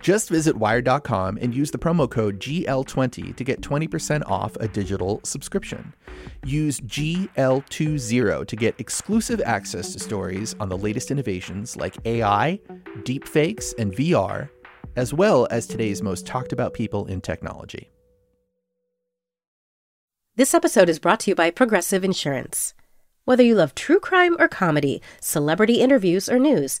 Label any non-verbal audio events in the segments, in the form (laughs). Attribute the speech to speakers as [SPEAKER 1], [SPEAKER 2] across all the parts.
[SPEAKER 1] Just visit wired.com and use the promo code GL20 to get 20% off a digital subscription. Use GL20 to get exclusive access to stories on the latest innovations like AI, deepfakes, and VR, as well as today's most talked about people in technology.
[SPEAKER 2] This episode is brought to you by Progressive Insurance. Whether you love true crime or comedy, celebrity interviews or news,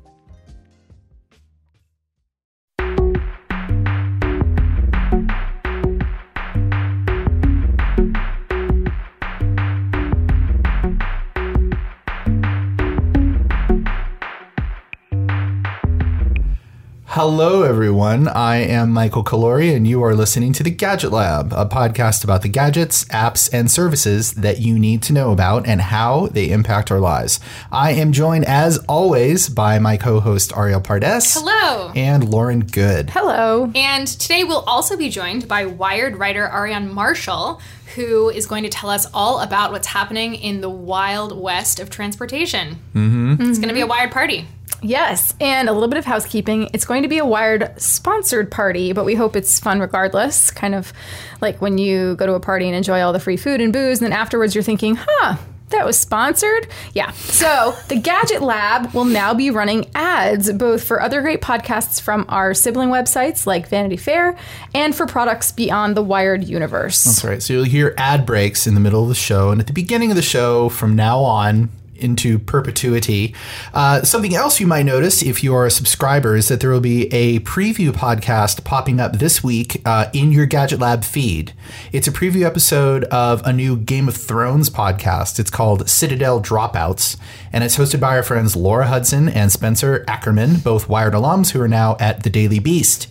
[SPEAKER 1] Hello, everyone. I am Michael Calore, and you are listening to the Gadget Lab, a podcast about the gadgets, apps, and services that you need to know about and how they impact our lives. I am joined, as always, by my co host, Arielle Pardes.
[SPEAKER 3] Hello.
[SPEAKER 1] And Lauren Goode.
[SPEAKER 4] Hello.
[SPEAKER 3] And today we'll also be joined by Wired writer Aarian Marshall, who is going to tell us all about what's happening in the wild west of transportation. Mm-hmm. It's going to be a Wired party.
[SPEAKER 4] Yes, and a little bit of housekeeping. It's going to be a Wired sponsored party, but we hope it's fun regardless. Kind of like when you go to a party and enjoy all the free food and booze, and then afterwards you're thinking, huh, that was sponsored? Yeah. So the Gadget Lab will now be running ads both for other great podcasts from our sibling websites like Vanity Fair and for products beyond the Wired universe.
[SPEAKER 1] That's right. So you'll hear ad breaks in the middle of the show, and at the beginning of the show, from now on, into perpetuity. Uh, something else you might notice if you are a subscriber is that there will be a preview podcast popping up this week uh, in your Gadget Lab feed. It's a preview episode of a new Game of Thrones podcast. It's called Citadel Dropouts, and it's hosted by our friends Laura Hudson and Spencer Ackerman, both Wired alums who are now at the Daily Beast.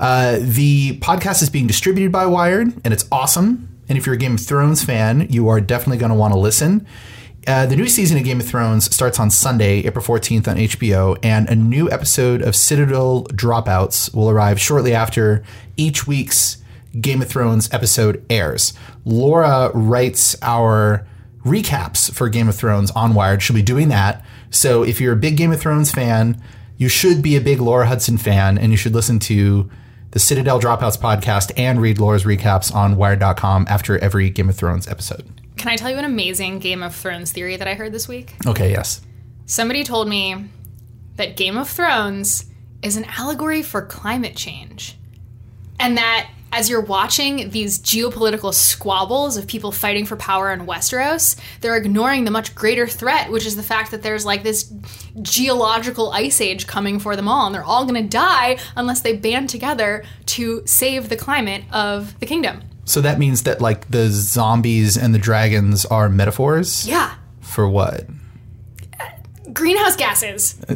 [SPEAKER 1] Uh, the podcast is being distributed by Wired, and it's awesome. And if you're a Game of Thrones fan, you are definitely going to want to listen. Uh, the new season of Game of Thrones starts on Sunday, April 14th on HBO, and a new episode of Citadel Dropouts will arrive shortly after each week's Game of Thrones episode airs. Laura writes our recaps for Game of Thrones on Wired. She'll be doing that. So if you're a big Game of Thrones fan, you should be a big Laura Hudson fan, and you should listen to the Citadel Dropouts podcast and read Laura's recaps on Wired.com after every Game of Thrones episode.
[SPEAKER 3] Can I tell you an amazing Game of Thrones theory that I heard this week?
[SPEAKER 1] Okay, yes.
[SPEAKER 3] Somebody told me that Game of Thrones is an allegory for climate change. And that as you're watching these geopolitical squabbles of people fighting for power in Westeros, they're ignoring the much greater threat, which is the fact that there's like this geological ice age coming for them all, and they're all gonna die unless they band together to save the climate of the kingdom.
[SPEAKER 1] So that means that like the zombies and the dragons are metaphors?
[SPEAKER 3] Yeah.
[SPEAKER 1] For what?
[SPEAKER 3] Greenhouse gases. (laughs)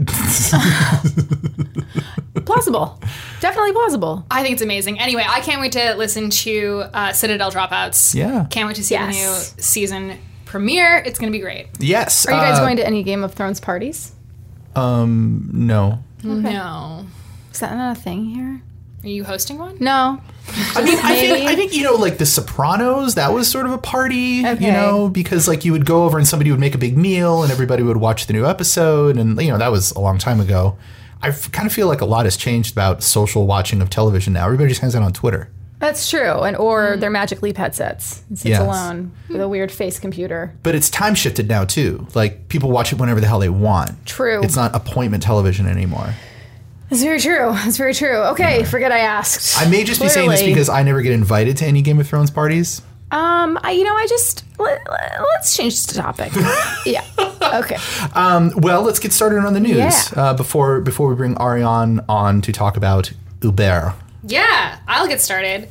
[SPEAKER 4] plausible. Definitely plausible.
[SPEAKER 3] I think it's amazing. Anyway, I can't wait to listen to uh, Citadel Dropouts.
[SPEAKER 1] Yeah.
[SPEAKER 3] Can't wait to see
[SPEAKER 4] Yes.
[SPEAKER 3] the new season premiere. It's going to be great.
[SPEAKER 1] Yes.
[SPEAKER 4] Are you guys
[SPEAKER 1] uh,
[SPEAKER 4] going to any Game of Thrones parties?
[SPEAKER 1] Um, no.
[SPEAKER 3] No.
[SPEAKER 4] Is that not a thing here?
[SPEAKER 3] Are you hosting one?
[SPEAKER 4] No.
[SPEAKER 1] I mean, I think, I think you know, like The Sopranos. That was sort of a party,
[SPEAKER 4] Okay.
[SPEAKER 1] you know, because like you would go over and somebody would make a big meal and everybody would watch the new episode, and you know that was a long time ago. I kind of feel like a lot has changed about social watching of television now. Everybody just hangs out on Twitter.
[SPEAKER 4] That's true. And or hmm. their Magic Leap headsets. It sits
[SPEAKER 1] Yes.
[SPEAKER 4] alone with a hmm. weird face computer.
[SPEAKER 1] But it's time shifted now too. Like people watch it whenever the hell they want.
[SPEAKER 4] True.
[SPEAKER 1] It's not appointment television anymore.
[SPEAKER 4] That's very true. It's very true. Okay, forget I asked.
[SPEAKER 1] I may just be saying this because I never get invited to any Game of Thrones parties.
[SPEAKER 4] Um, I, you know, I just let, us change the topic. (laughs) yeah. Okay.
[SPEAKER 1] Um, Well, let's get started on the news
[SPEAKER 4] Yeah.
[SPEAKER 1] uh, before before we bring Aarian on to talk about Uber.
[SPEAKER 3] Yeah, I'll get started.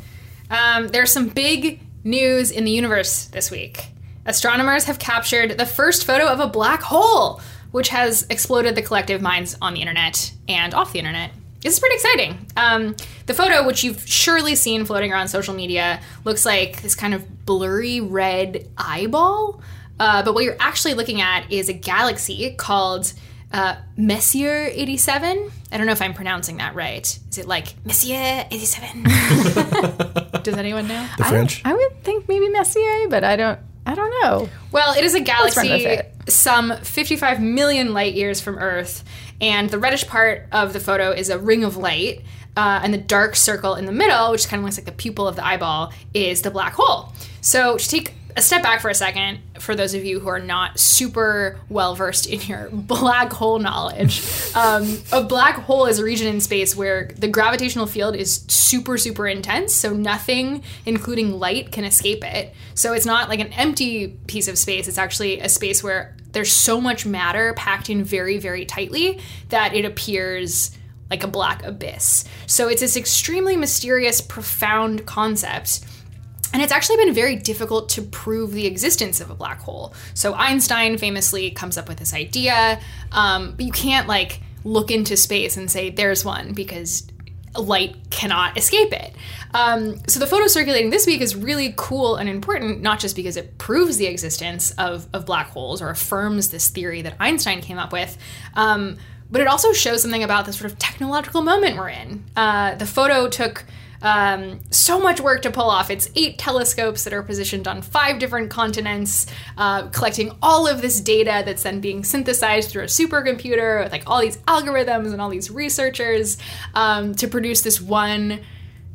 [SPEAKER 3] Um, there's some big news in the universe this week. Astronomers have captured the first photo of a black hole, which has exploded the collective minds on the internet and off the internet. This is pretty exciting. Um, the photo, which you've surely seen floating around social media, looks like this kind of blurry red eyeball. Uh, but what you're actually looking at is a galaxy called uh, Messier 87. I don't know if I'm pronouncing that right. Is it like Messier 87? (laughs) Does anyone know?
[SPEAKER 1] The French.
[SPEAKER 4] I would think maybe Messier, but I don't. I don't know.
[SPEAKER 3] Well, it is a galaxy some 55 million light years from Earth, and the reddish part of the photo is a ring of light, uh, and the dark circle in the middle, which kind of looks like the pupil of the eyeball, is the black hole. So to take a step back for a second, for those of you who are not super well versed in your (laughs) black hole knowledge, (laughs) um, a black hole is a region in space where the gravitational field is super, super intense. So nothing, including light, can escape it. So it's not like an empty piece of space. It's actually a space where there's so much matter packed in very, very tightly that it appears like a black abyss. So it's this extremely mysterious, profound concept. And it's actually been very difficult to prove the existence of a black hole. So Einstein famously comes up with this idea, um, but you can't like look into space and say there's one because light cannot escape it. Um, so the photo circulating this week is really cool and important, not just because it proves the existence of, of black holes or affirms this theory that Einstein came up with, um, but it also shows something about the sort of technological moment we're in. Uh, the photo took um, so much work to pull off. It's eight telescopes that are positioned on five different continents, uh, collecting all of this data that's then being synthesized through a supercomputer with like all these algorithms and all these researchers um, to produce this one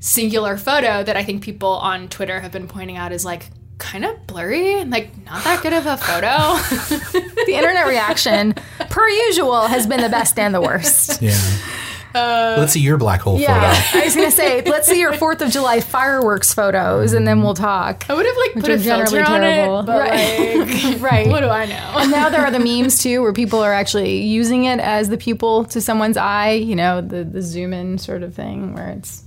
[SPEAKER 3] singular photo that I think people on Twitter have been pointing out is like kind of blurry and like not that good of a photo. (laughs)
[SPEAKER 4] The internet reaction, per usual, has been the best and the worst.
[SPEAKER 1] Yeah. Uh, let's see your black hole
[SPEAKER 4] Yeah,
[SPEAKER 1] photo.
[SPEAKER 4] I was gonna say, let's see your Fourth of July fireworks photos, and then we'll talk.
[SPEAKER 3] I would have like put a filter
[SPEAKER 4] generally
[SPEAKER 3] on
[SPEAKER 4] terrible.
[SPEAKER 3] it, but
[SPEAKER 4] Right.
[SPEAKER 3] like, (laughs)
[SPEAKER 4] Right.
[SPEAKER 3] what do I know?
[SPEAKER 4] And now there are the memes too, where people are actually using it as the pupil to someone's eye. You know, the the zoom in sort of thing, where it's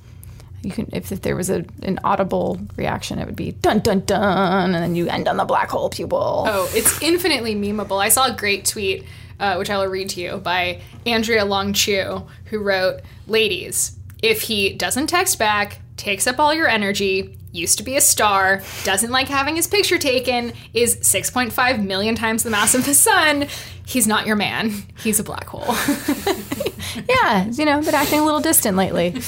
[SPEAKER 4] you can if, if there was a an audible reaction, it would be dun dun dun, and then you end on the black hole pupil.
[SPEAKER 3] Oh, it's infinitely memeable. I saw a great tweet, uh, which I will read to you, by Andrea Long Chu, who wrote, Ladies, if he doesn't text back, takes up all your energy, used to be a star, doesn't like having his picture taken, is 6.5 million times the mass of the sun, he's not your man. He's a black hole. (laughs)
[SPEAKER 4] Yeah, you know, been acting a little distant lately.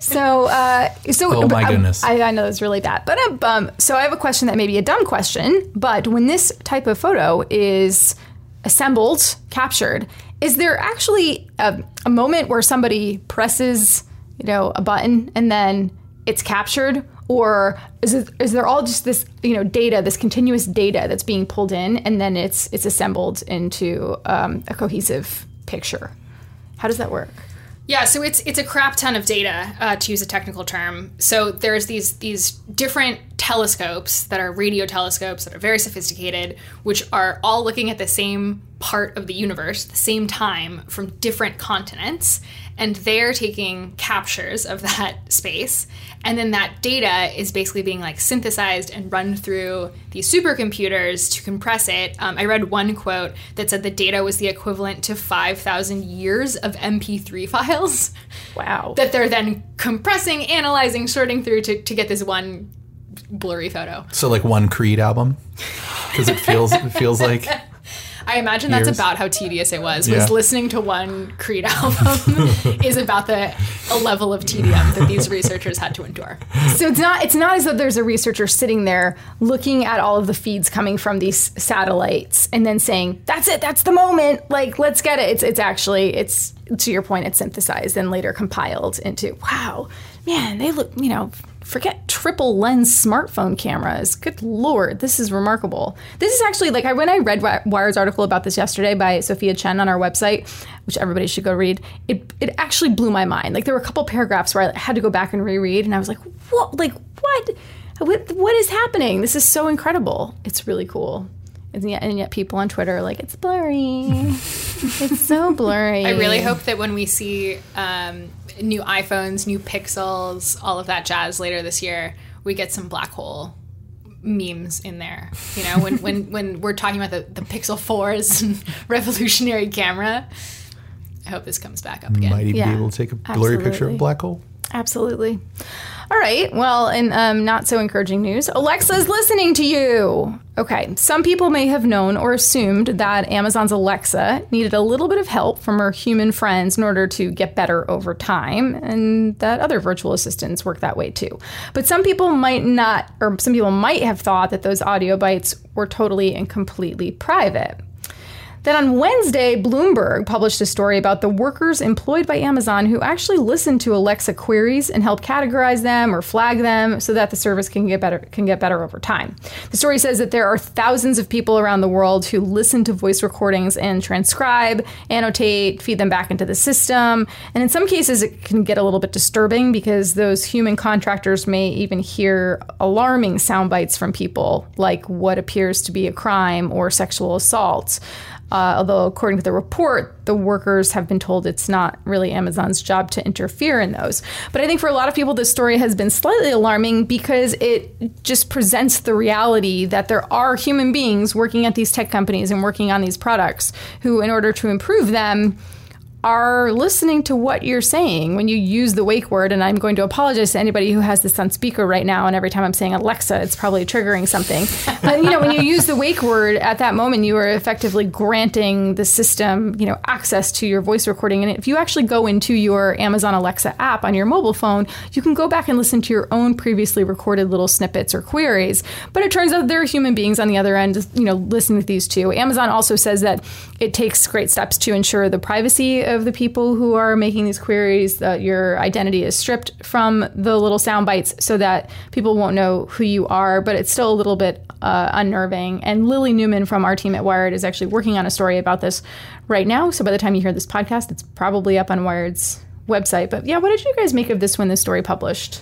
[SPEAKER 4] So, uh, so
[SPEAKER 1] Oh, my
[SPEAKER 4] I-
[SPEAKER 1] goodness.
[SPEAKER 4] I, I know it's really bad, but um, um, so I have a question that may be a dumb question, but when this type of photo is assembled, captured, is there actually a, a moment where somebody presses, you know, a button and then it's captured? Or is, it, is there all just this, you know, data, this continuous data that's being pulled in, and then it's it's assembled into um, a cohesive picture? How does that work?
[SPEAKER 3] Yeah, so it's it's a crap ton of data uh, to use a technical term. So there's these these different telescopes that are radio telescopes that are very sophisticated, which are all looking at the same part of the universe, the same time from different continents, and they're taking captures of that space, and then that data is basically being like synthesized and run through these supercomputers to compress it. Um, I read one quote that said the data was the equivalent to 5,000 years of MP3 (laughs) files
[SPEAKER 4] Wow.
[SPEAKER 3] that they're then compressing, analyzing, sorting through to, to get this one blurry photo.
[SPEAKER 1] So like one Creed album, because it feels it feels like (laughs)
[SPEAKER 3] I imagine that's
[SPEAKER 1] Years.
[SPEAKER 3] about how tedious it was. Was
[SPEAKER 1] Yeah.
[SPEAKER 3] listening to one Creed (laughs) album (laughs) is about the a level of tedium that these researchers had to endure.
[SPEAKER 4] So it's not it's not as though there's a researcher sitting there looking at all of the feeds coming from these satellites and then saying, "That's it, that's the moment. Like, let's get it." It's it's actually it's to your point, it's synthesized and later compiled into, "Wow, man, they look, you know, forget triple lens smartphone cameras. Good lord, this is remarkable. This is actually like I when I read Wi- Wired's article about this yesterday by Sophia Chen on our website, which everybody should go read. It it actually blew my mind. Like there were a couple paragraphs where I had to go back and reread, and I was like, what? Like what? What, what is happening? This is so incredible. It's really cool. And yet, and yet people on Twitter are like, it's blurry. (laughs) it's so blurry.
[SPEAKER 3] I really hope that when we see um, new iPhones, new Pixels, all of that jazz later this year, we get some black hole memes in there. You know, when when (laughs) when we're talking about the, the Pixel 4's (laughs) revolutionary camera. I hope this comes back up again.
[SPEAKER 1] Might even
[SPEAKER 4] Yeah,
[SPEAKER 1] be able to take a blurry picture of a black hole.
[SPEAKER 4] Absolutely. All right. Well, in um, not so encouraging news, Alexa's listening to you. Okay. Some people may have known or assumed that Amazon's Alexa needed a little bit of help from her human friends in order to get better over time, and that other virtual assistants work that way too. But some people might not, or some people might have thought that those audio bites were totally and completely private. Then on Wednesday, Bloomberg published a story about the workers employed by Amazon who actually listen to Alexa queries and help categorize them or flag them so that the service can get better can get better over time. The story says that there are thousands of people around the world who listen to voice recordings and transcribe, annotate, feed them back into the system. And in some cases it can get a little bit disturbing because those human contractors may even hear alarming sound bites from people like what appears to be a crime or sexual assault. Uh, although, according to the report, the workers have been told it's not really Amazon's job to interfere in those. But I think for a lot of people, this story has been slightly alarming because it just presents the reality that there are human beings working at these tech companies and working on these products who, in order to improve them, are listening to what you're saying when you use the wake word. And I'm going to apologize to anybody who has this on speaker right now. And every time I'm saying Alexa, it's probably triggering something. but you know, when you use the wake word at that moment, you are effectively granting the system, you know, access to your voice recording. And if you actually go into your Amazon Alexa app on your mobile phone, you can go back and listen to your own previously recorded little snippets or queries. But it turns out there are human beings on the other end, you know, listening to these too. Amazon also says that it takes great steps to ensure the privacy of the people who are making these queries, that your identity is stripped from the little sound bites so that people won't know who you are, but it's still a little bit uh, unnerving. And Lily Newman from our team at Wired is actually working on a story about this right now. So by the time you hear this podcast, it's probably up on Wired's website. But yeah, what did you guys make of this when this story published?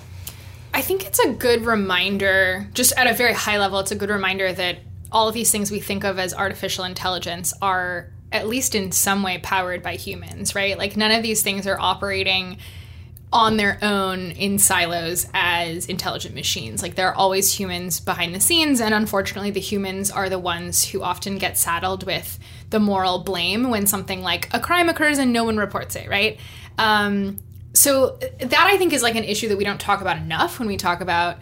[SPEAKER 3] I think it's a good reminder, just at a very high level, it's a good reminder that all of these things we think of as artificial intelligence are at least in some way powered by humans, right? Like none of these things are operating on their own in silos as intelligent machines. Like there are always humans behind the scenes, and unfortunately, the humans are the ones who often get saddled with the moral blame when something like a crime occurs and no one reports it, right? Um, so that I think is like an issue that we don't talk about enough when we talk about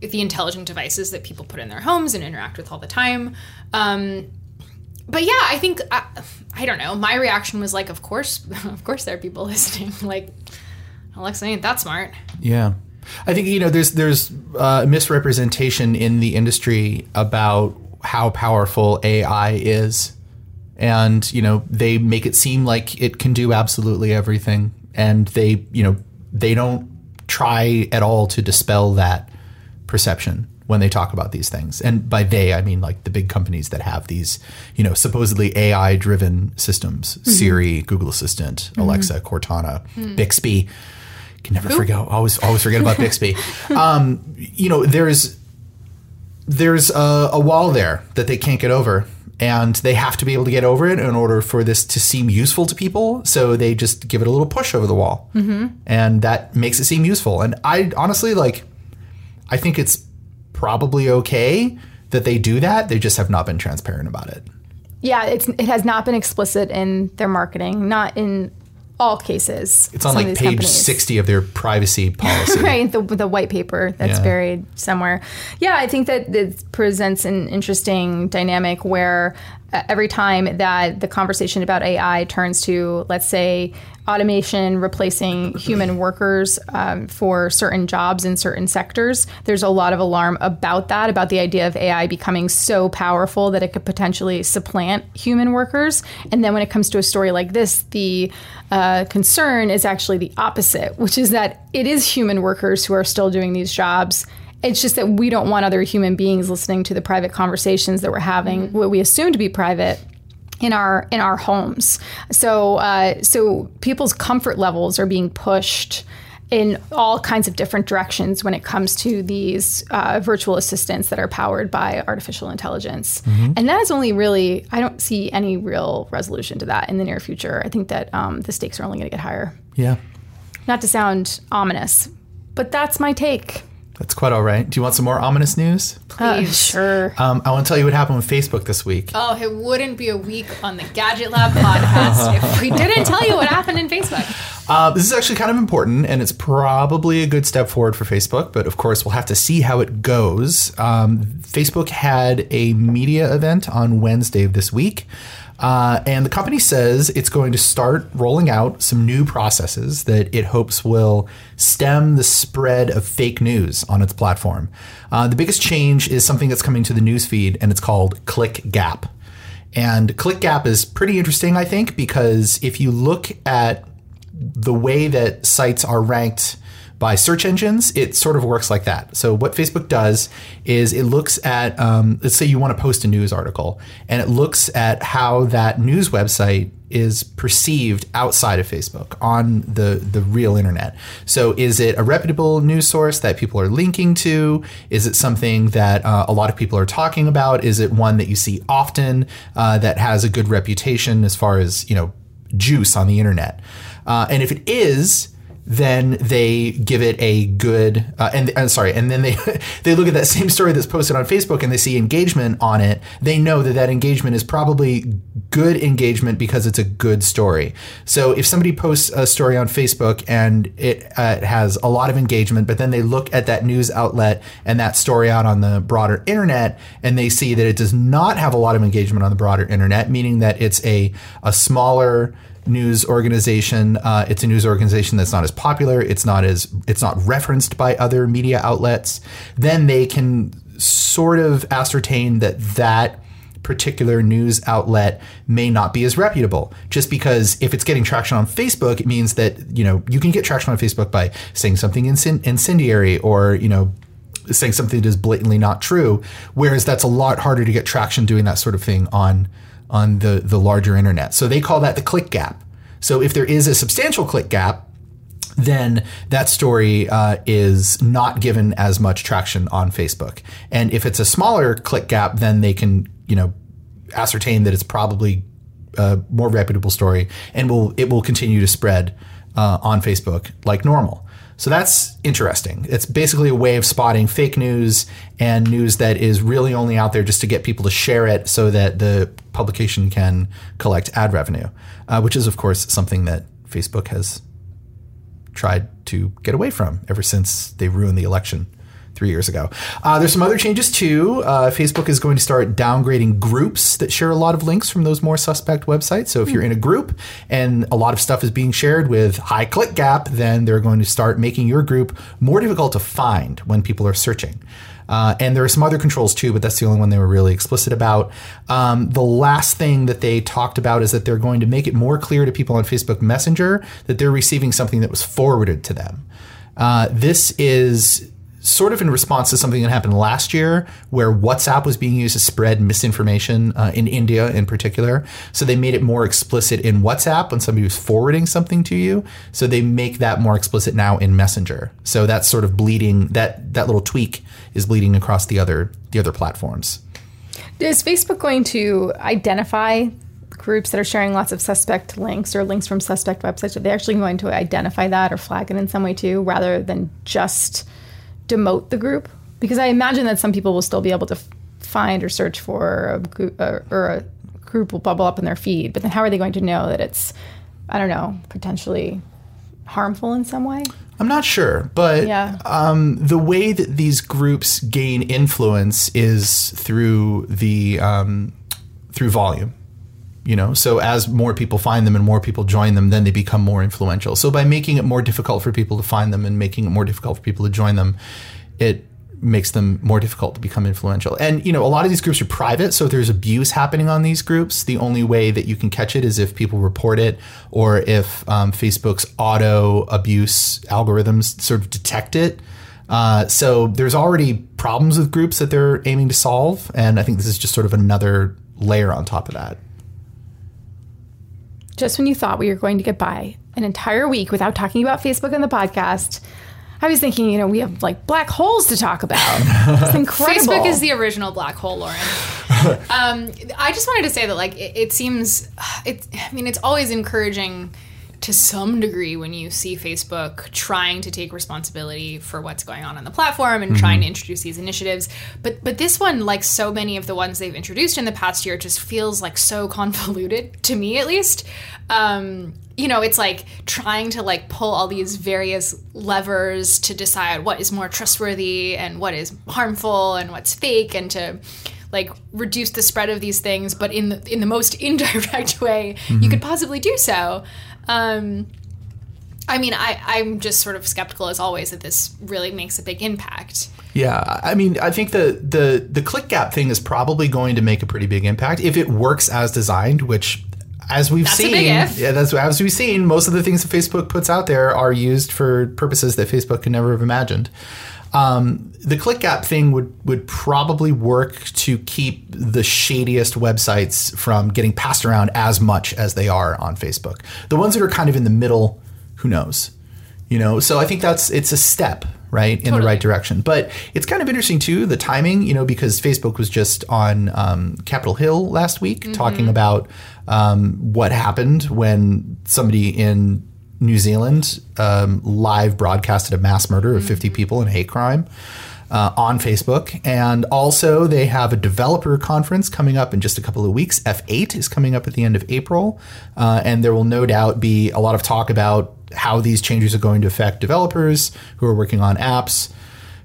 [SPEAKER 3] the intelligent devices that people put in their homes and interact with all the time. Um, but yeah, I think I, I don't know. My reaction was like, of course, (laughs) of course, there are people (laughs) listening. like, Alexa ain't that smart.
[SPEAKER 1] Yeah. I think you know there's there's uh, misrepresentation in the industry about how powerful AI is, and you know they make it seem like it can do absolutely everything, and they you know they don't try at all to dispel that perception when they talk about these things. And by they, I mean like the big companies that have these, you know, supposedly AI driven systems Siri, Google Assistant, Alexa, Cortana, Bixby. Can never forget, always, always forget about Bixby. (laughs) Um, you know, there's, there's a, a wall there that they can't get over. And they have to be able to get over it in order for this to seem useful to people. So they just give it a little push over the wall. Mm-hmm. And that makes it seem useful. And I honestly, like, I think it's probably okay that they do that. They just have not been transparent about it.
[SPEAKER 4] Yeah, it's it has not been explicit in their marketing, not in all cases.
[SPEAKER 1] It's on like page
[SPEAKER 4] companies.
[SPEAKER 1] 60 of their privacy (laughs) policy.
[SPEAKER 4] right the, the white paper that's
[SPEAKER 1] Yeah.
[SPEAKER 4] buried somewhere yeah i think that it presents an interesting dynamic where every time that the conversation about ai turns to let's say automation replacing human workers um, for certain jobs in certain sectors there's a lot of alarm about that about the idea of ai becoming so powerful that it could potentially supplant human workers. And then when it comes to a story like this the uh, concern is actually the opposite which is that it is human workers who are still doing these jobs it's just that we don't want other human beings listening to the private conversations that we're having what we assume to be private in our in our homes. So uh, so people's comfort levels are being pushed in all kinds of different directions when it comes to these uh, virtual assistants that are powered by artificial intelligence. And that is only really I don't see any real resolution to that in the near future. I think that um, the stakes are only going to get higher.
[SPEAKER 1] Yeah.
[SPEAKER 4] Not to sound ominous, but that's my take.
[SPEAKER 1] That's quite all right. Do you want some more ominous news?
[SPEAKER 4] Uh,
[SPEAKER 3] Please.
[SPEAKER 4] sure.
[SPEAKER 1] Um, I want to tell you what happened with Facebook this week.
[SPEAKER 3] Oh, it wouldn't be a week on the Gadget Lab podcast (laughs) if we didn't tell you what happened in Facebook.
[SPEAKER 1] Uh, this is actually kind of important, and it's probably a good step forward for Facebook. But of course, we'll have to see how it goes. Um, Facebook had a media event on Wednesday of this week, uh, and the company says it's going to start rolling out some new processes that it hopes will stem the spread of fake news on its platform. Uh, the biggest change is something that's coming to the newsfeed, and it's called Click Gap. And Click Gap is pretty interesting, I think, because if you look at the way that sites are ranked by search engines, it sort of works like that. So what Facebook does is it looks at, um, let's say you want to post a news article, and it looks at how that news website is perceived outside of Facebook on the the real internet. So is it a reputable news source that people are linking to? Is it something that uh, a lot of people are talking about? Is it one that you see often uh, that has a good reputation as far as you know juice on the internet? Uh, and if it is, then they give it a good uh, and uh, sorry, and then they (laughs) they look at that same story that's posted on Facebook and they see engagement on it. They know that that engagement is probably good engagement because it's a good story. So if somebody posts a story on Facebook and it uh, has a lot of engagement, but then they look at that news outlet and that story out on the broader internet and they see that it does not have a lot of engagement on the broader internet, meaning that it's a a smaller news organization. Uh, it's a news organization that's not as popular. It's not as it's not referenced by other media outlets. Then they can sort of ascertain that that particular news outlet may not be as reputable just because if it's getting traction on Facebook it means that you know you can get traction on Facebook by saying something incendiary or you know saying something that is blatantly not true whereas that's a lot harder to get traction doing that sort of thing on on the the larger internet so they call that the click gap so if there is a substantial click gap then that story uh, is not given as much traction on Facebook. And if it's a smaller click gap, then they can, you know, ascertain that it's probably a more reputable story, and will it will continue to spread uh, on Facebook like normal. So that's interesting. It's basically a way of spotting fake news and news that is really only out there just to get people to share it so that the publication can collect ad revenue, uh, which is, of course, something that Facebook has tried to get away from ever since they ruined the election three years ago. Uh, there's some other changes too. Uh, Facebook is going to start downgrading groups that share a lot of links from those more suspect websites. So if you're in a group and a lot of stuff is being shared with high click gap, then they're going to start making your group more difficult to find when people are searching. Uh, and there are some other controls too, but that's the only one they were really explicit about. Um, the last thing that they talked about is that they're going to make it more clear to people on Facebook Messenger that they're receiving something that was forwarded to them. Uh, this is sort of in response to something that happened last year where WhatsApp was being used to spread misinformation uh, in India in particular. So they made it more explicit in WhatsApp when somebody was forwarding something to you. So they make that more explicit now in Messenger. So that's sort of bleeding that that little tweak is bleeding across the other the other platforms.
[SPEAKER 4] Is Facebook going to identify groups that are sharing lots of suspect links or links from suspect websites? Are they actually going to identify that or flag it in some way too, rather than just demote the group? Because I imagine that some people will still be able to f- find or search for a group, or, or a group will bubble up in their feed, but then how are they going to know that it's I don't know, potentially harmful in some way?
[SPEAKER 1] I'm not sure, but
[SPEAKER 4] Yeah.
[SPEAKER 1] um, the way that these groups gain influence is through the um, through volume. You know, so as more people find them and more people join them, then they become more influential. So by making it more difficult for people to find them and making it more difficult for people to join them, it makes them more difficult to become influential. And you know, a lot of these groups are private, so if there's abuse happening on these groups, the only way that you can catch it is if people report it or if um, Facebook's auto abuse algorithms sort of detect it. Uh, so there's already problems with groups that they're aiming to solve, and I think this is just sort of another layer on top of that.
[SPEAKER 4] Just when you thought we were going to get by an entire week without talking about Facebook on the podcast, I was thinking, you know, we have like black holes to talk about. It's (laughs) incredible.
[SPEAKER 3] Facebook is the original black hole, Lauren. (laughs) um, I just wanted to say that, like, it, it seems, it. I mean, it's always encouraging to some degree when you see Facebook trying to take responsibility for what's going on on the platform and trying to introduce these initiatives. But but this one, like so many of the ones they've introduced in the past year, just feels like so (laughs) convoluted to me, at least. Um, you know, it's like trying to like pull all these various levers to decide what is more trustworthy and what is harmful and what's fake and to like reduce the spread of these things, but in the in the most (laughs) indirect way you could possibly do so. Um, I mean, I, I'm just sort of skeptical as always that this really makes a big impact.
[SPEAKER 1] Yeah, I mean, I think the the the click gap thing is probably going to make a pretty big impact if it works as designed, which as we've
[SPEAKER 3] That's
[SPEAKER 1] seen, yeah, that's as we've seen, most of the things that Facebook puts out there are used for purposes that Facebook could never have imagined. Um, the click gap thing would would probably work to keep the shadiest websites from getting passed around as much as they are on Facebook. The ones that are kind of in the middle, who knows? You know, so I think that's it's a step right in the right direction. But it's kind of interesting too the timing, you know, because Facebook was just on um, Capitol Hill last week talking about um, what happened when somebody in New Zealand um, live broadcasted a mass murder of 50 people in hate crime. Uh, on Facebook. And also, they have a developer conference coming up in just a couple of weeks. F8 is coming up at the end of April. Uh, and there will no doubt be a lot of talk about how these changes are going to affect developers who are working on apps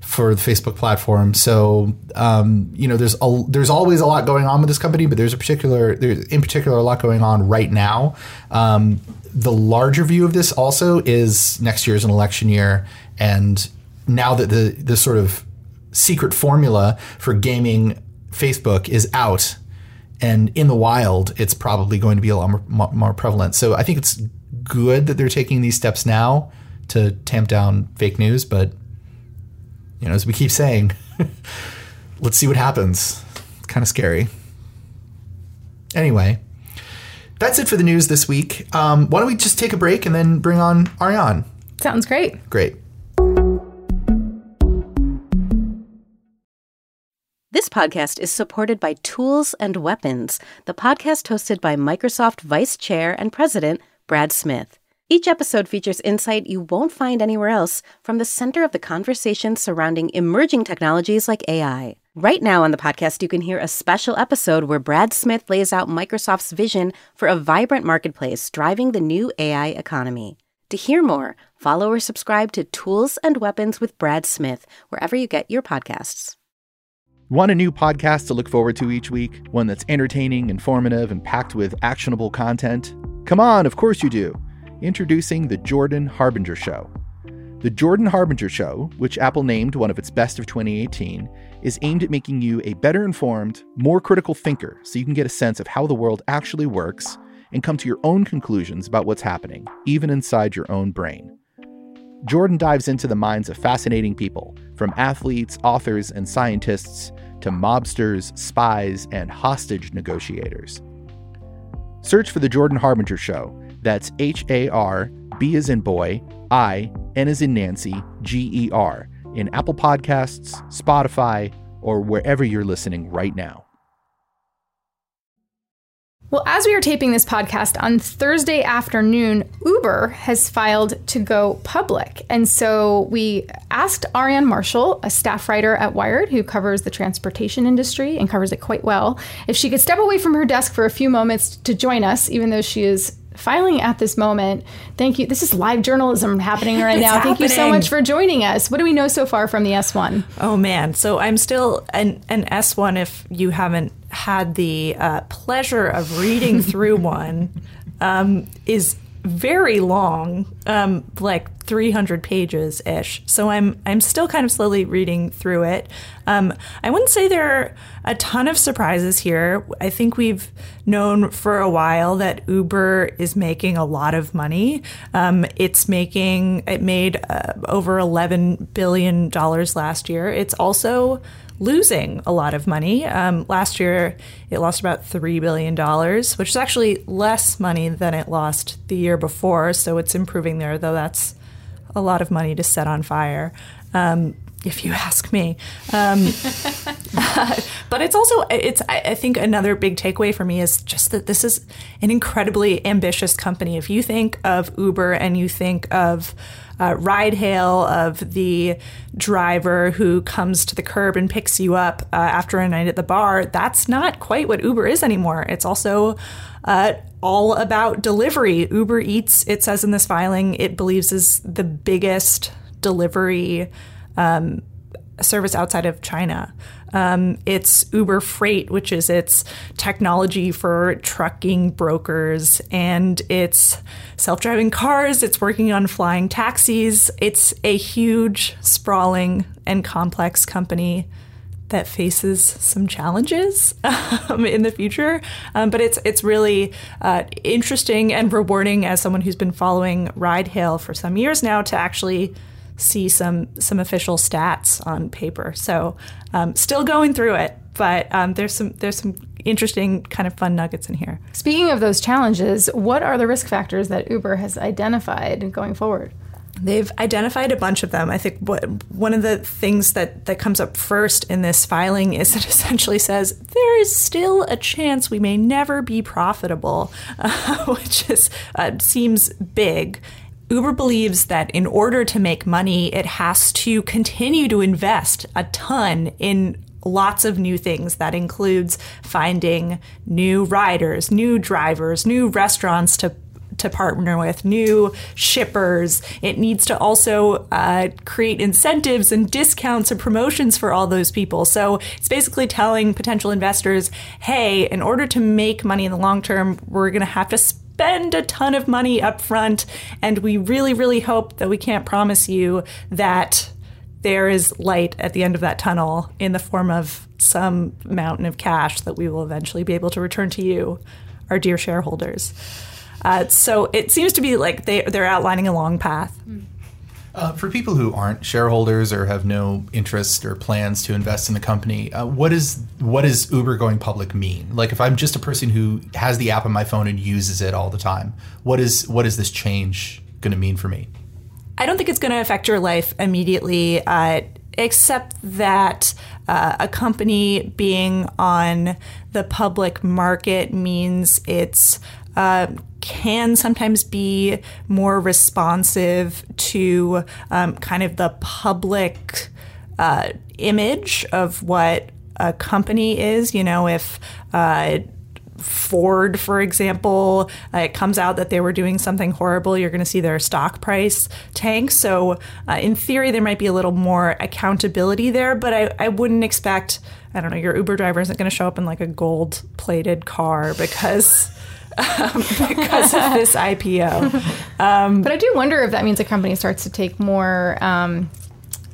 [SPEAKER 1] for the Facebook platform. So, um, you know, there's a, there's always a lot going on with this company, but there's a particular, there's in particular a lot going on right now. Um, the larger view of this also is next year is an election year, and now that the the sort of secret formula for gaming Facebook is out and in the wild, it's probably going to be a lot more, more, more prevalent. So I think it's good that they're taking these steps now to tamp down fake news, but you know, as we keep saying, (laughs) let's see what happens. It's kind of scary. Anyway, that's it for the news this week. Um, why don't we just take a break and then bring on Aarian?
[SPEAKER 4] Sounds great.
[SPEAKER 1] Great.
[SPEAKER 2] This podcast is supported by Tools and Weapons, the podcast hosted by Microsoft Vice Chair and President Brad Smith. Each episode features insight you won't find anywhere else from the center of the conversation surrounding emerging technologies like AI. Right now on the podcast, you can hear a special episode where Brad Smith lays out Microsoft's vision for a vibrant marketplace driving the new AI economy. To hear more, follow or subscribe to Tools and Weapons with Brad Smith wherever you get your podcasts.
[SPEAKER 5] Want a new podcast to look forward to each week? One that's entertaining, informative, and packed with actionable content? Come on, of course you do. Introducing The Jordan Harbinger Show. The Jordan Harbinger Show, which Apple named one of its best of 2018, is aimed at making you a better informed, more critical thinker so you can get a sense of how the world actually works and come to your own conclusions about what's happening, even inside your own brain. Jordan dives into the minds of fascinating people, from athletes, authors, and scientists to mobsters, spies, and hostage negotiators. Search for The Jordan Harbinger Show. That's H A R B as in boy, I, N as in Nancy, G E R, in Apple Podcasts, Spotify, or wherever you're listening right now.
[SPEAKER 4] Well, as we are taping this podcast on Thursday afternoon, Uber has filed to go public. And so we asked Aarian Marshall, a staff writer at Wired who covers the transportation industry and covers it quite well, if she could step away from her desk for a few moments to join us, even though she is filing at this moment. Thank you. This is live journalism happening right now. Thank you so much for joining us. What do we know so far from the S1?
[SPEAKER 6] Oh man, so I'm still an, an S1 if you haven't had the uh, pleasure of reading through (laughs) one, um, is very long, um, like 300 pages ish. So I'm I'm still kind of slowly reading through it. Um, I wouldn't say there are a ton of surprises here. I think we've known for a while that Uber is making a lot of money. Um, it's making it made uh, over 11 billion dollars last year. It's also losing a lot of money. Um, last year, it lost about $3 billion, which is actually less money than it lost the year before. So it's improving there, though that's a lot of money to set on fire. Um, if you ask me, um, (laughs) but it's also it's I think another big takeaway for me is just that this is an incredibly ambitious company. If you think of Uber and you think of uh, ride hail of the driver who comes to the curb and picks you up uh, after a night at the bar. That's not quite what Uber is anymore. It's also uh, all about delivery. Uber Eats, it says in this filing, it believes is the biggest delivery um, service outside of China. Um, it's Uber Freight, which is its technology for trucking brokers, and it's self driving cars. It's working on flying taxis. It's a huge, sprawling, and complex company that faces some challenges um, in the future. Um, but it's it's really uh, interesting and rewarding as someone who's been following ride hail for some years now to actually see some some official stats on paper. So um, still going through it, but um, there's some there's some interesting kind of fun nuggets in here.
[SPEAKER 4] Speaking of those challenges, what are the risk factors that Uber has identified going forward?
[SPEAKER 6] They've identified a bunch of them. I think what, one of the things that, that comes up first in this filing is it (laughs) essentially says there is still a chance we may never be profitable, uh, (laughs) which is uh, seems big. Uber believes that in order to make money, it has to continue to invest a ton in lots of new things. That includes finding new riders, new drivers, new restaurants to to partner with, new shippers. It needs to also uh, create incentives and discounts and promotions for all those people. So it's basically telling potential investors, hey, in order to make money in the long term, we're going to have to spend a ton of money up front. And we really, really hope that we can't promise you that there is light at the end of that tunnel in the form of some mountain of cash that we will eventually be able to return to you, our dear shareholders. Uh, so it seems to be like they, they're outlining a long path.
[SPEAKER 1] Uh, for people who aren't shareholders or have no interest or plans to invest in the company, uh, what is what does Uber going public mean? Like, if I'm just a person who has the app on my phone and uses it all the time, what is what is this change going to mean for me?
[SPEAKER 6] I don't think it's going to affect your life immediately, uh, except that uh, a company being on the public market means it's uh, can sometimes be more responsive to um, kind of the public uh, image of what a company is. You know, if uh, Ford, for example, uh, it comes out that they were doing something horrible, you're going to see their stock price tank. So, uh, in theory, there might be a little more accountability there, but I, I wouldn't expect, I don't know, your Uber driver isn't going to show up in like a gold plated car because. Um, (laughs) because of this IPO.
[SPEAKER 4] But I do wonder if that means a company starts to take more um,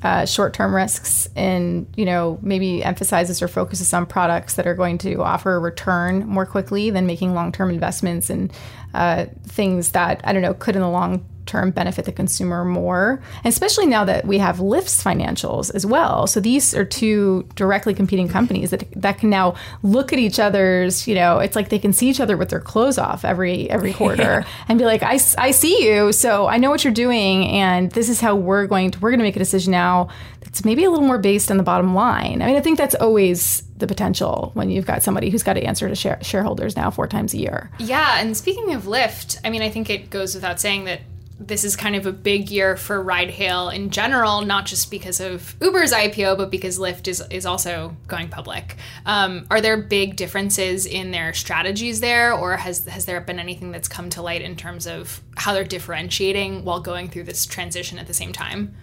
[SPEAKER 4] uh, short-term risks and you know maybe emphasizes or focuses on products that are going to offer a return more quickly than making long-term investments and uh, things that I don't know could in the long term benefit the consumer more and especially now that we have Lyft's financials as well. So these are two directly competing companies that that can now look at each other's you know it's like they can see each other with their clothes off every every (laughs) quarter and be like I, I see you so I know what you're doing and this is how we're going to we're going to make a decision now that's maybe a little more based on the bottom line. I mean I think that's always the potential when you've got somebody who's got to answer to share, shareholders now four times a year.
[SPEAKER 3] Yeah, and speaking of Lyft, I mean, I think it goes without saying that this is kind of a big year for ride hail in general, not just because of Uber's IPO, but because Lyft is, is also going public. Um, are there big differences in their strategies there, or has, has there been anything that's come to light in terms of how they're differentiating while going through this transition at the same time?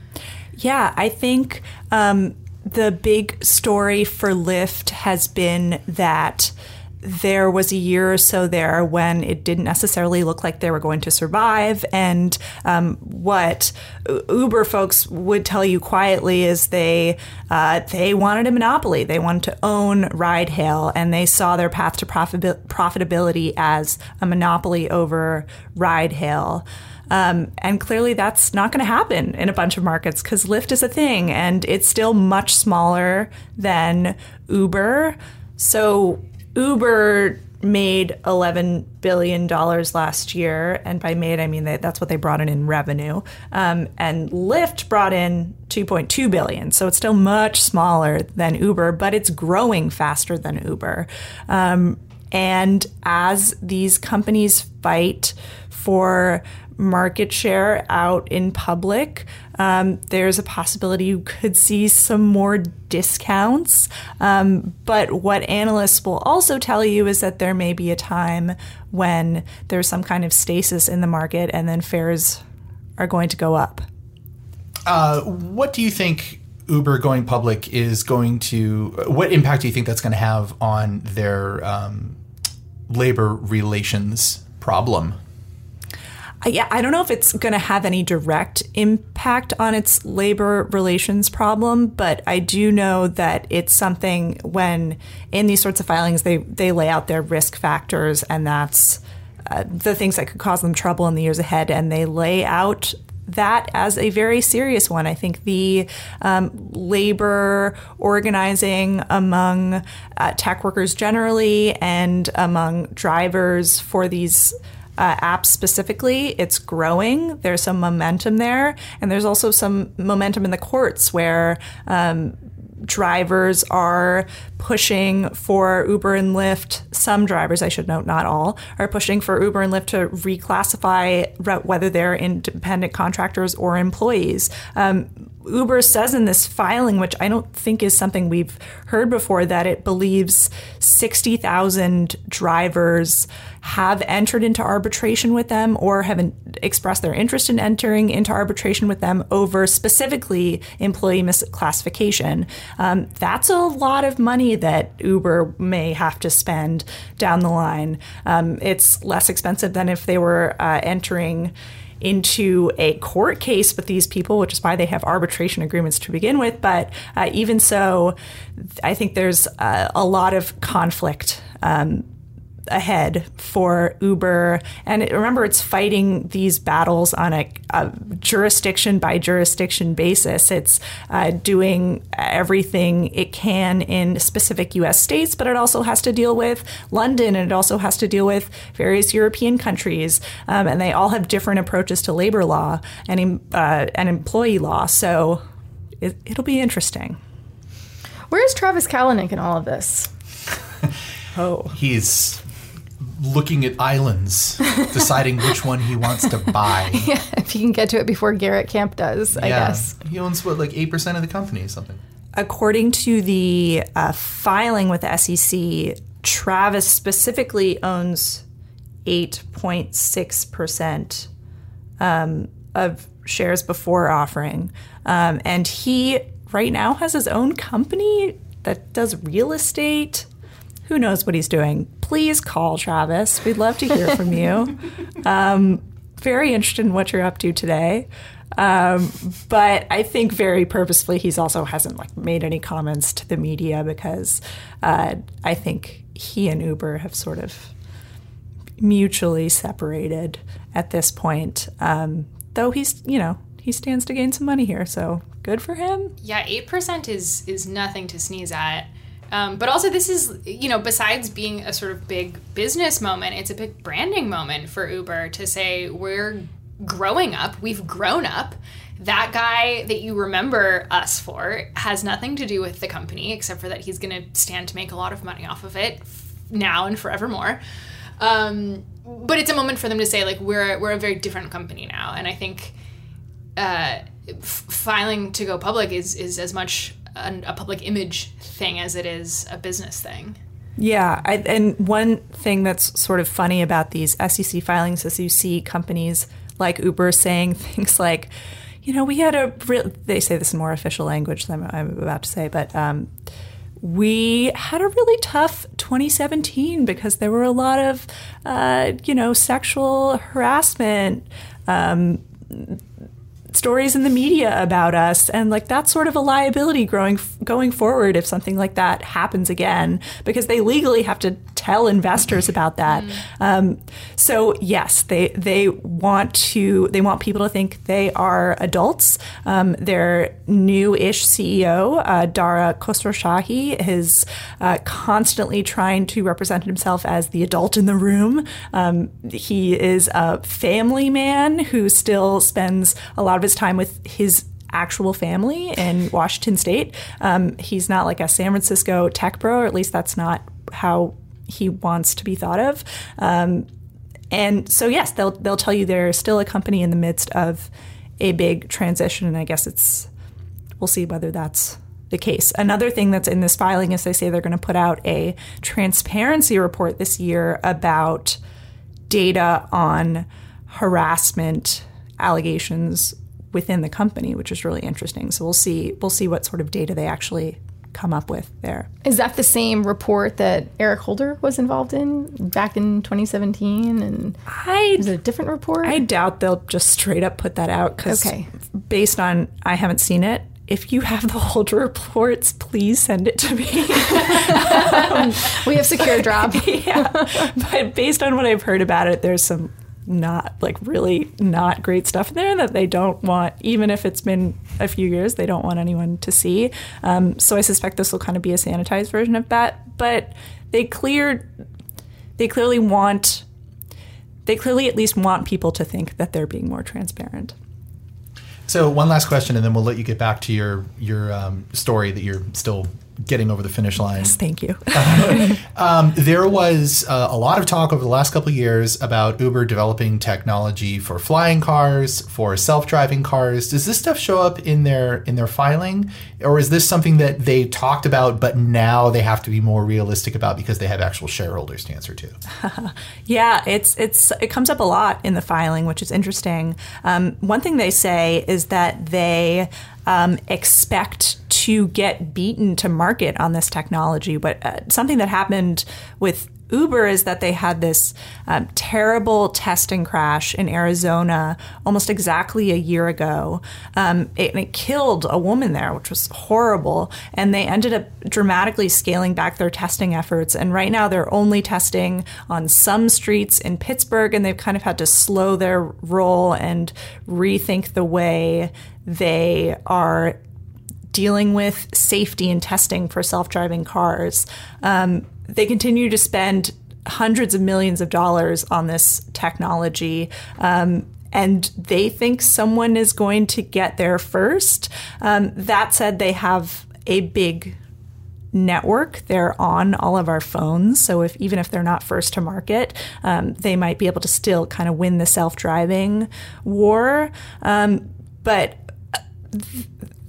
[SPEAKER 6] Yeah, I think um, the big story for Lyft has been that there was a year or so there when it didn't necessarily look like they were going to survive. And um, what Uber folks would tell you quietly is they uh, they wanted a monopoly. They wanted to own ride hail, and they saw their path to profit- profitability as a monopoly over ride hail. Um, and clearly, that's not going to happen in a bunch of markets because Lyft is a thing and it's still much smaller than Uber. So, Uber made $11 billion last year. And by made, I mean that's what they brought in in revenue. Um, and Lyft brought in 2.2 billion. So it's still much smaller than Uber, but it's growing faster than Uber. Um, and as these companies fight for market share out in public, um, there's a possibility you could see some more discounts. Um, but what analysts will also tell you is that there may be a time when there's some kind of stasis in the market and then fares are going to go up.
[SPEAKER 1] Uh, what do you think Uber going public is going to? What impact do you think that's going to have on their um, labor relations problem?
[SPEAKER 6] Yeah, I don't know if it's going to have any direct impact on its labor relations problem, but I do know that it's something when in these sorts of filings they they lay out their risk factors, and that's uh, the things that could cause them trouble in the years ahead, and they lay out that as a very serious one. I think the um, labor organizing among uh, tech workers generally and among drivers for these uh, apps specifically, it's growing. There's some momentum there. And there's also some momentum in the courts where um, drivers are pushing for Uber and Lyft. Some drivers, I should note, not all, are pushing for Uber and Lyft to reclassify whether they're independent contractors or employees. Um, Uber says in this filing, which I don't think is something we've heard before, that it believes 60,000 drivers have entered into arbitration with them or have expressed their interest in entering into arbitration with them over specifically employee misclassification. Um, that's a lot of money that Uber may have to spend down the line. Um, it's less expensive than if they were uh, entering into a court case with these people, which is why they have arbitration agreements to begin with. But uh, even so, I think there's uh, a lot of conflict um, ahead for Uber. And it, remember, it's fighting these battles on a, a jurisdiction by jurisdiction basis. It's uh, doing everything it can in specific US states, but it also has to deal with London and it also has to deal with various European countries. Um, and they all have different approaches to labor law and, uh, and employee law. So it, it'll be interesting.
[SPEAKER 4] Where's Travis Kalanick in all of this? (laughs)
[SPEAKER 1] oh, he's looking at islands, (laughs) deciding which one he wants to buy. (laughs)
[SPEAKER 4] Yeah, if he can get to it before Garrett Camp does, I guess.
[SPEAKER 1] He owns what, like eight percent of the company or something.
[SPEAKER 6] According to the uh, filing with the SEC, Travis specifically owns eight point six percent um, of shares before offering, um, and he right now has his own company that does real estate who knows what he's doing? Please call Travis. We'd love to hear from you. (laughs) Um, very interested in what you're up to today. Um, but I think very purposefully, he's also hasn't like made any comments to the media because uh, I think he and Uber have sort of mutually separated at this point. Um, though he's, you know, he stands to gain some money here, so good for him.
[SPEAKER 3] Yeah, eight percent is is nothing to sneeze at. Um, but also, this is, you know, besides being a sort of big business moment, it's a big branding moment for Uber to say, we're growing up, we've grown up. That guy that you remember us for has nothing to do with the company except for that he's going to stand to make a lot of money off of it now and forevermore. Um, but it's a moment for them to say like we're we're a very different company now, and I think uh, f- filing to go public is is as much a, a public image thing as it is a business thing.
[SPEAKER 6] Yeah, I, and one thing that's sort of funny about these SEC filings is you see companies like Uber saying (laughs) things like, you know, we had a real, they say this in more official language than I'm about to say, but um, we had a really tough 2017 because there were a lot of, uh, you know, sexual harassment. Um, stories in the media about us and like that's sort of a liability growing going forward if something like that happens again because they legally have to tell investors about that mm. um, so yes they they want to they want people to think they are adults um, their new-ish CEO uh, Dara Khosrowshahi is uh, constantly trying to represent himself as the adult in the room um, he is a family man who still spends a lot of his time with his actual family in Washington State. Um, he's not like a San Francisco tech bro, or at least that's not how he wants to be thought of. Um, and so, yes, they'll they'll tell you they're still a company in the midst of a big transition, and I guess it's we'll see whether that's the case. Another thing that's in this filing is they say they're going to put out a transparency report this year about data on harassment allegations within the company, which is really interesting. So we'll see we'll see what sort of data they actually come up with there.
[SPEAKER 4] Is that the same report that Eric Holder was involved in back in 2017? And
[SPEAKER 6] I
[SPEAKER 4] is it a different report?
[SPEAKER 6] I doubt they'll just straight up put that out because okay. based on I haven't seen it. If you have the Holder reports, please send it to me. (laughs)
[SPEAKER 4] um, we have secure drop. (laughs)
[SPEAKER 6] yeah, but based on what I've heard about it, there's some not like really not great stuff in there that they don't want, even if it's been a few years, they don't want anyone to see. Um, so I suspect this will kind of be a sanitized version of that. But they cleared, they clearly want, they clearly at least want people to think that they're being more transparent.
[SPEAKER 1] So one last question, and then we'll let you get back to your your um, story that you're still getting over the finish line.
[SPEAKER 6] Yes, thank you. (laughs)
[SPEAKER 1] um, there was uh, a lot of talk over the last couple of years about Uber developing technology for flying cars, for self-driving cars. Does this stuff show up in their in their filing, or is this something that they talked about, but now they have to be more realistic about because they have actual shareholders to answer to? (laughs)
[SPEAKER 6] yeah, it's it's it comes up a lot in the filing, which is interesting. Um, one thing they say is that they um, expect to get beaten to market on this technology. But uh, something that happened with Uber is that they had this um, terrible testing crash in Arizona almost exactly a year ago. Um, it, it, killed a woman there, which was horrible. And they ended up dramatically scaling back their testing efforts. And right now they're only testing on some streets in Pittsburgh, and they've kind of had to slow their roll and rethink the way they are dealing with safety and testing for self driving cars. Um, they continue to spend hundreds of millions of dollars on this technology. Um, and they think someone is going to get there first. Um, that said, they have a big network. They're on all of our phones. So if even if they're not first to market, um, they might be able to still kind of win the self driving war. Um, but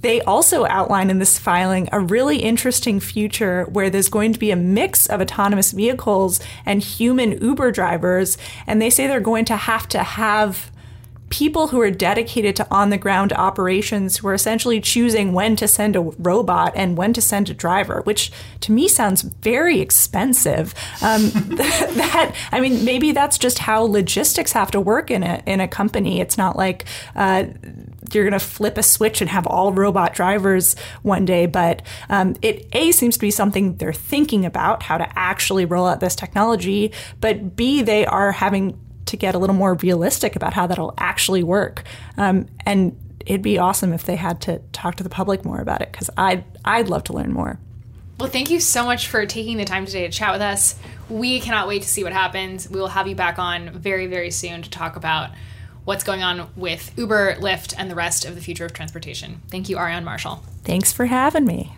[SPEAKER 6] they also outline in this filing a really interesting future where there's going to be a mix of autonomous vehicles and human Uber drivers. And they say they're going to have to have people who are dedicated to on the ground operations who are essentially choosing when to send a robot and when to send a driver, which to me sounds very expensive. Um, (laughs) that I mean, maybe that's just how logistics have to work in a in a company. It's not like uh, you're going to flip a switch and have all robot drivers one day. But um, it A seems to be something they're thinking about how to actually roll out this technology. But B, they are having to get a little more realistic about how that'll actually work. Um, and it'd be awesome if they had to talk to the public more about it because I'd, I'd love to learn more.
[SPEAKER 3] Well, thank you so much for taking the time today to chat with us. We cannot wait to see what happens. We will have you back on very, very soon to talk about what's going on with Uber, Lyft, and the rest of the future of transportation. Thank you, Aarian Marshall.
[SPEAKER 6] Thanks for having me.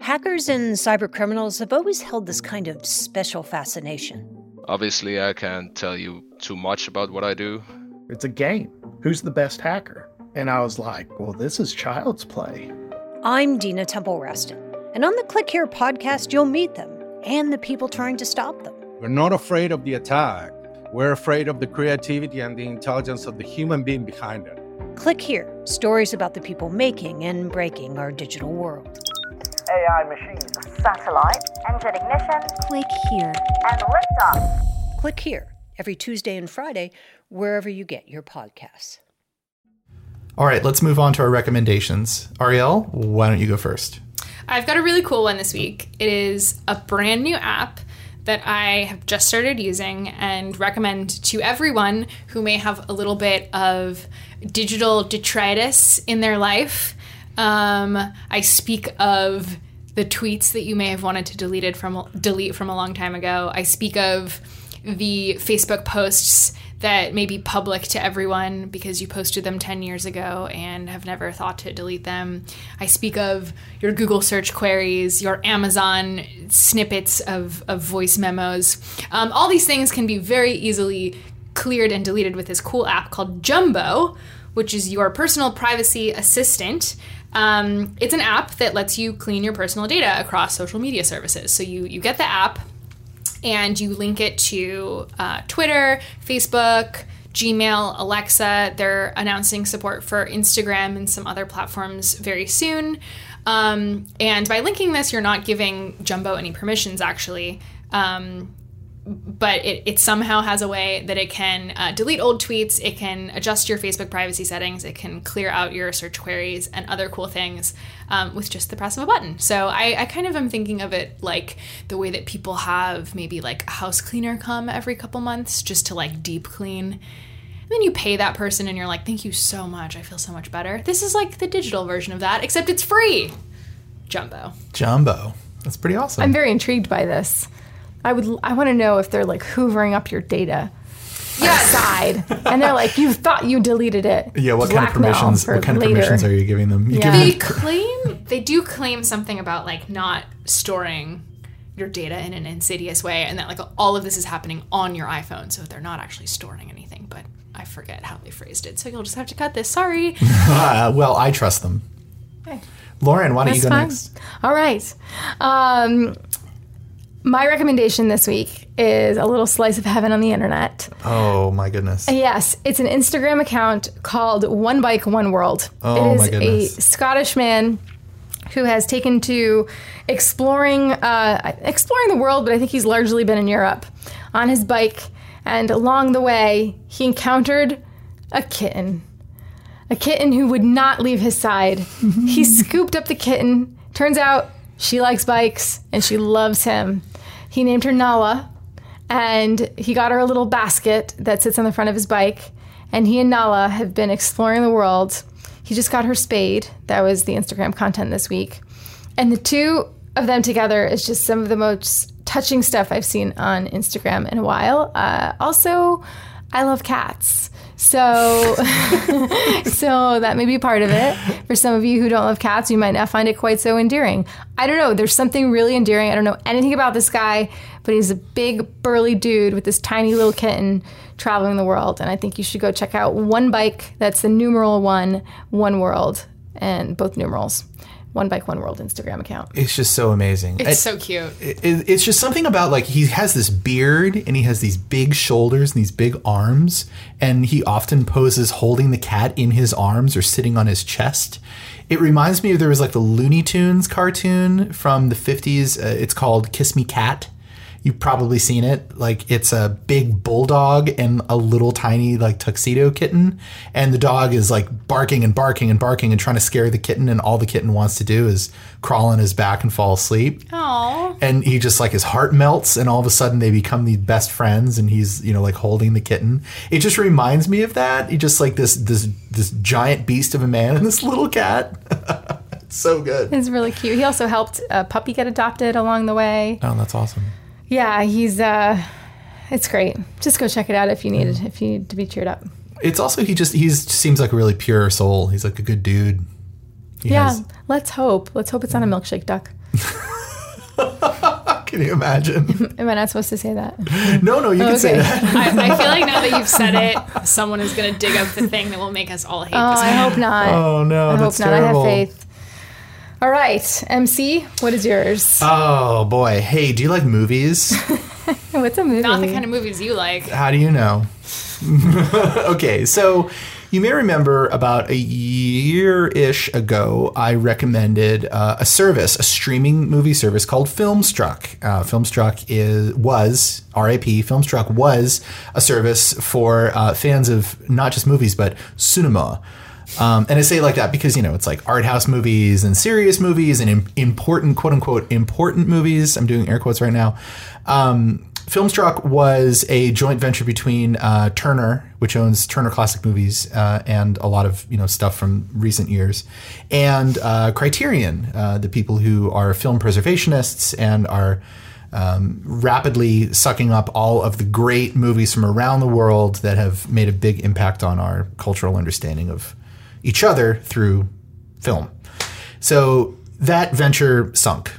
[SPEAKER 7] Hackers and cybercriminals have always held this kind of special fascination.
[SPEAKER 8] Obviously, I can't tell you too much about what I do.
[SPEAKER 9] It's a game. Who's the best hacker? And I was like, well, this is child's play.
[SPEAKER 7] I'm Dina Temple-Raston, and on the Click Here podcast, you'll meet them and the people trying to stop them.
[SPEAKER 10] We're not afraid of the attack. We're afraid of the creativity and the intelligence of the human being behind it.
[SPEAKER 7] Click Here stories about the people making and breaking our digital world.
[SPEAKER 11] AI machines. Satellite. Engine ignition.
[SPEAKER 12] Click here.
[SPEAKER 11] And liftoff.
[SPEAKER 7] Click Here every Tuesday and Friday, wherever you get your podcasts.
[SPEAKER 1] All right, let's move on to our recommendations. Arielle, why don't you go first?
[SPEAKER 3] I've got a really cool one this week. It is a brand new app that I have just started using and recommend to everyone who may have a little bit of digital detritus in their life. Um, I speak of the tweets that you may have wanted to delete from delete from a long time ago. I speak of the Facebook posts that may be public to everyone because you posted them 10 years ago and have never thought to delete them. I speak of your Google search queries, your Amazon snippets of, of voice memos. Um, all these things can be very easily cleared and deleted with this cool app called Jumbo, which is your personal privacy assistant. Um, it's an app that lets you clean your personal data across social media services. So you, you get the app and you link it to uh, Twitter, Facebook, Gmail, Alexa. They're announcing support for Instagram and some other platforms very soon. Um, and by linking this, you're not giving Jumbo any permissions, actually. Um, but it, it somehow has a way that it can uh, delete old tweets, it can adjust your Facebook privacy settings, it can clear out your search queries and other cool things um, with just the press of a button. So I, I kind of am thinking of it like the way that people have maybe like a house cleaner come every couple months just to like deep clean. And then you pay that person and you're like, thank you so much. I feel so much better. This is like the digital version of that, except it's free. Jumbo.
[SPEAKER 1] Jumbo. That's pretty awesome.
[SPEAKER 4] I'm very intrigued by this. I would I want to know if they're like hoovering up your data yeah. side and they're like you thought you deleted it.
[SPEAKER 1] Yeah, what kind of permissions what kind later. of permissions are you giving them? You
[SPEAKER 3] yeah. They claim they do claim something about like not storing your data in an insidious way and that like all of this is happening on your iPhone so they're not actually storing anything, but I forget how they phrased it. So you'll just have to cut this. Sorry. (laughs)
[SPEAKER 1] uh, well, I trust them. Okay. Lauren, why don't That's you go fine. next?
[SPEAKER 4] All right. Um, my recommendation this week is a little slice of heaven on the internet.
[SPEAKER 1] Oh my goodness.
[SPEAKER 4] Yes, it's an Instagram account called One Bike One World.
[SPEAKER 1] Oh
[SPEAKER 4] it is
[SPEAKER 1] my goodness.
[SPEAKER 4] a Scottish man who has taken to exploring uh, exploring the world, but I think he's largely been in Europe on his bike. And along the way, he encountered a kitten, a kitten who would not leave his side. (laughs) he scooped up the kitten. Turns out she likes bikes and she loves him. He named her Nala, and he got her a little basket that sits on the front of his bike. And he and Nala have been exploring the world. He just got her spayed. That was the Instagram content this week. And the two of them together is just some of the most touching stuff I've seen on Instagram in a while. Uh, also, I love cats. So, (laughs) so that may be part of it. For some of you who don't love cats, you might not find it quite so endearing. I don't know. There's something really endearing. I don't know anything about this guy, but he's a big, burly dude with this tiny little kitten traveling the world. And I think you should go check out One Bike. That's the numeral one, One World, and both numerals one bike one world instagram account.
[SPEAKER 1] It's just so amazing.
[SPEAKER 3] It's it, so cute.
[SPEAKER 1] it, it, it's just something about like he has this beard and he has these big shoulders and these big arms and he often poses holding the cat in his arms or sitting on his chest. It reminds me of there was like the looney tunes cartoon from the 50s uh, it's called kiss me cat You've probably seen it. Like it's a big bulldog and a little tiny like tuxedo kitten, and the dog is like barking and barking and barking and trying to scare the kitten, and all the kitten wants to do is crawl on his back and fall asleep.
[SPEAKER 3] Aww.
[SPEAKER 1] And he just like his heart melts, and all of a sudden they become the best friends, and he's you know like holding the kitten. It just reminds me of that. He just like this this this giant beast of a man and this little cat. (laughs) It's so good.
[SPEAKER 4] It's really cute. He also helped a puppy get adopted along the way.
[SPEAKER 1] Oh, that's awesome.
[SPEAKER 4] Yeah, he's uh it's great. Just go check it out if you need mm. if you need to be cheered up.
[SPEAKER 1] It's also he just he's seems like a really pure soul. He's like a good dude.
[SPEAKER 4] He yeah, has... let's hope. Let's hope it's not a milkshake duck. (laughs)
[SPEAKER 1] Can you imagine? (laughs)
[SPEAKER 4] Am I not supposed to say that?
[SPEAKER 1] No, no, you can say
[SPEAKER 4] Okay.
[SPEAKER 1] that.
[SPEAKER 3] I, I feel like now that you've said it, (laughs) someone is going to dig up the thing that will make us all hate
[SPEAKER 4] Oh,
[SPEAKER 3] this
[SPEAKER 4] I hope not.
[SPEAKER 1] Oh no,
[SPEAKER 4] I
[SPEAKER 1] that's
[SPEAKER 4] hope not.
[SPEAKER 1] terrible.
[SPEAKER 4] I have faith. All right, MC, what is yours?
[SPEAKER 1] Oh boy. Hey, do you like movies? (laughs)
[SPEAKER 4] What's a movie?
[SPEAKER 3] Not the kind of movies you like.
[SPEAKER 1] How do you know? (laughs) okay, so you may remember about a year ish ago, I recommended uh, a service, a streaming movie service called Filmstruck. Uh, Filmstruck is was RIP. Filmstruck was a service for uh, fans of not just movies but cinema. Um, and I say it like that because you know it's like art house movies and serious movies and im- important quote unquote important movies. I'm doing air quotes right now. Um, Filmstruck was a joint venture between uh, Turner, which owns Turner Classic Movies uh, and a lot of you know stuff from recent years, and uh, Criterion, uh, the people who are film preservationists and are um, rapidly sucking up all of the great movies from around the world that have made a big impact on our cultural understanding of each other through film. So that venture sunk.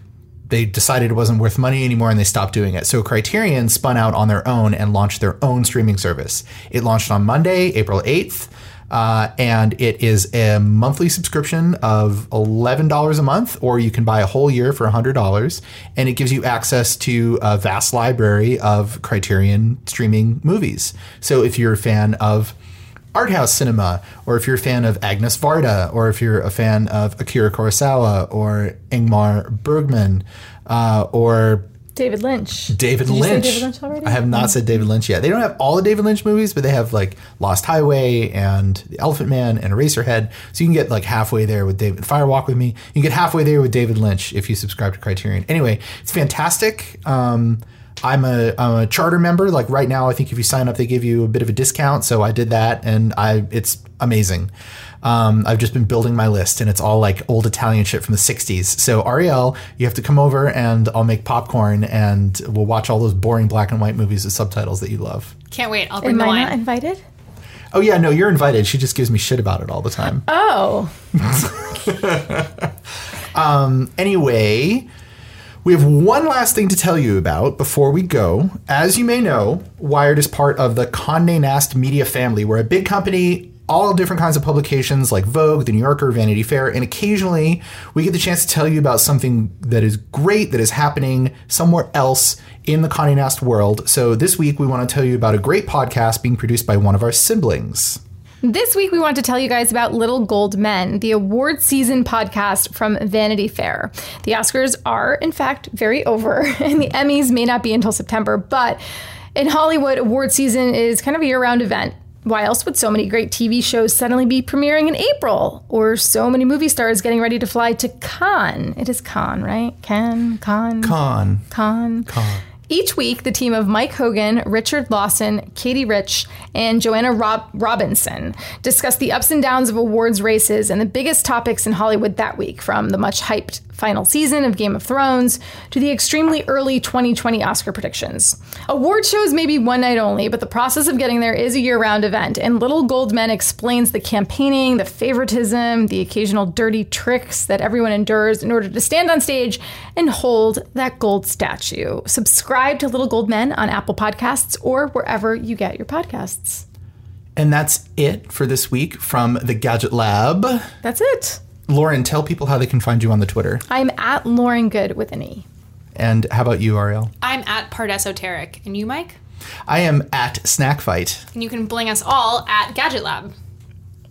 [SPEAKER 1] They decided it wasn't worth money anymore and they stopped doing it. So Criterion spun out on their own and launched their own streaming service. It launched on Monday, April 8th. Uh, and it is a monthly subscription of $11 a month, or you can buy a whole year for $100. And it gives you access to a vast library of Criterion streaming movies. So if you're a fan of art house cinema, or if you're a fan of Agnes Varda, or if you're a fan of Akira Kurosawa, or Ingmar Bergman, uh, or
[SPEAKER 4] David Lynch.
[SPEAKER 1] David
[SPEAKER 4] Did you say
[SPEAKER 1] Lynch.
[SPEAKER 4] David Lynch already?
[SPEAKER 1] I have not said David Lynch yet. They don't have all the David Lynch movies, but they have like Lost Highway and The Elephant Man and Eraserhead. So you can get like halfway there with David. Firewalk with Me. You can get halfway there with David Lynch if you subscribe to Criterion. Anyway, it's fantastic. Um, I'm a, I'm a charter member. Like right now, I think if you sign up, they give you a bit of a discount. So I did that, and I it's amazing. Um, I've just been building my list, and it's all like old Italian shit from the '60s. So Arielle, you have to come over, and I'll make popcorn, and we'll watch all those boring black and white movies with subtitles that you love.
[SPEAKER 3] Can't wait. I'll bring
[SPEAKER 4] Am
[SPEAKER 3] the
[SPEAKER 4] I
[SPEAKER 3] wine.
[SPEAKER 4] not invited?
[SPEAKER 1] Oh yeah, no, you're invited. She just gives me shit about it all the time.
[SPEAKER 4] Oh, (laughs)
[SPEAKER 1] Um, anyway, we have one last thing to tell you about before we go. As you may know, Wired is part of the Condé Nast media family. We're a big company, all different kinds of publications like Vogue, The New Yorker, Vanity Fair, and occasionally we get the chance to tell you about something that is great that is happening somewhere else in the Condé Nast world. So this week we want to tell you about a great podcast being produced by one of our siblings.
[SPEAKER 4] This week, we want to tell you guys about Little Gold Men, the award season podcast from Vanity Fair. The Oscars are, in fact, very over, (laughs) and the Emmys may not be until September, but in Hollywood, award season is kind of a year round event. Why else would so many great TV shows suddenly be premiering in April? Or so many movie stars getting ready to fly to Cannes? It is Cannes, right? Cannes, Cannes,
[SPEAKER 1] Con.
[SPEAKER 4] Cannes.
[SPEAKER 1] Con.
[SPEAKER 4] Each week, the team of Mike Hogan, Richard Lawson, Katie Rich, and Joanna Rob- Robinson discuss the ups and downs of awards races and the biggest topics in Hollywood that week, from the much hyped final season of Game of Thrones to the extremely early 2020 Oscar predictions. Award shows may be one night only, but the process of getting there is a year round event, and Little Gold Men explains the campaigning, the favoritism, the occasional dirty tricks that everyone endures in order to stand on stage and hold that gold statue. Subscribe to Little Gold Men on Apple Podcasts or wherever you get your podcasts.
[SPEAKER 1] And that's it for this week from the Gadget Lab.
[SPEAKER 4] That's it.
[SPEAKER 1] Lauren, tell people how they can find you on the Twitter.
[SPEAKER 4] I'm at Lauren Good with an E.
[SPEAKER 1] And how about you, Arielle?
[SPEAKER 3] I'm at Pardesoteric. And you, Mike?
[SPEAKER 1] I am at Snack Fight.
[SPEAKER 3] And you can bling us all at Gadget Lab.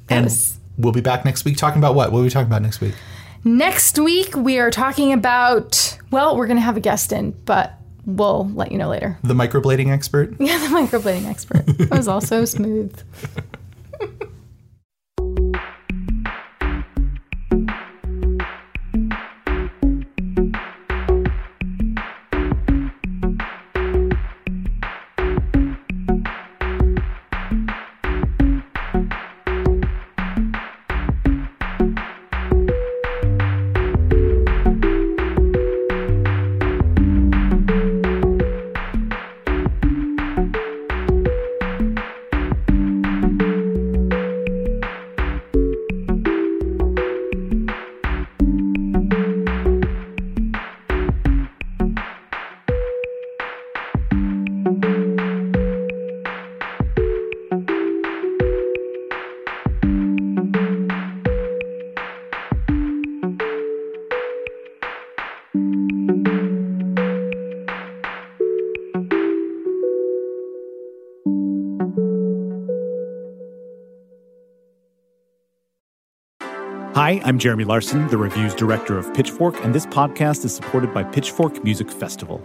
[SPEAKER 1] And we'll be back next week talking about what? What are we talking about next week?
[SPEAKER 4] Next week, we are talking about, well, we're going to have a guest in, but we'll let you know later.
[SPEAKER 1] The microblading expert? (laughs)
[SPEAKER 4] Yeah, the microblading expert. That was all so smooth. (laughs)
[SPEAKER 12] Hi, I'm Jeremy Larson, the reviews director of Pitchfork, and this podcast is supported by Pitchfork Music Festival.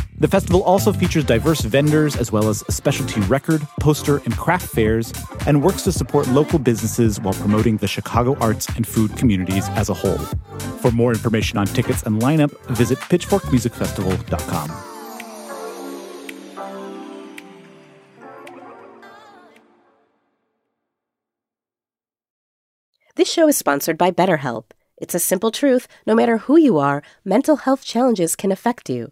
[SPEAKER 12] The festival also features diverse vendors as well as a specialty record, poster, and craft fairs, and works to support local businesses while promoting the Chicago arts and food communities as a whole. For more information on tickets and lineup, visit pitchforkmusicfestival.com.
[SPEAKER 2] This show is sponsored by BetterHelp. It's a simple truth no matter who you are, mental health challenges can affect you,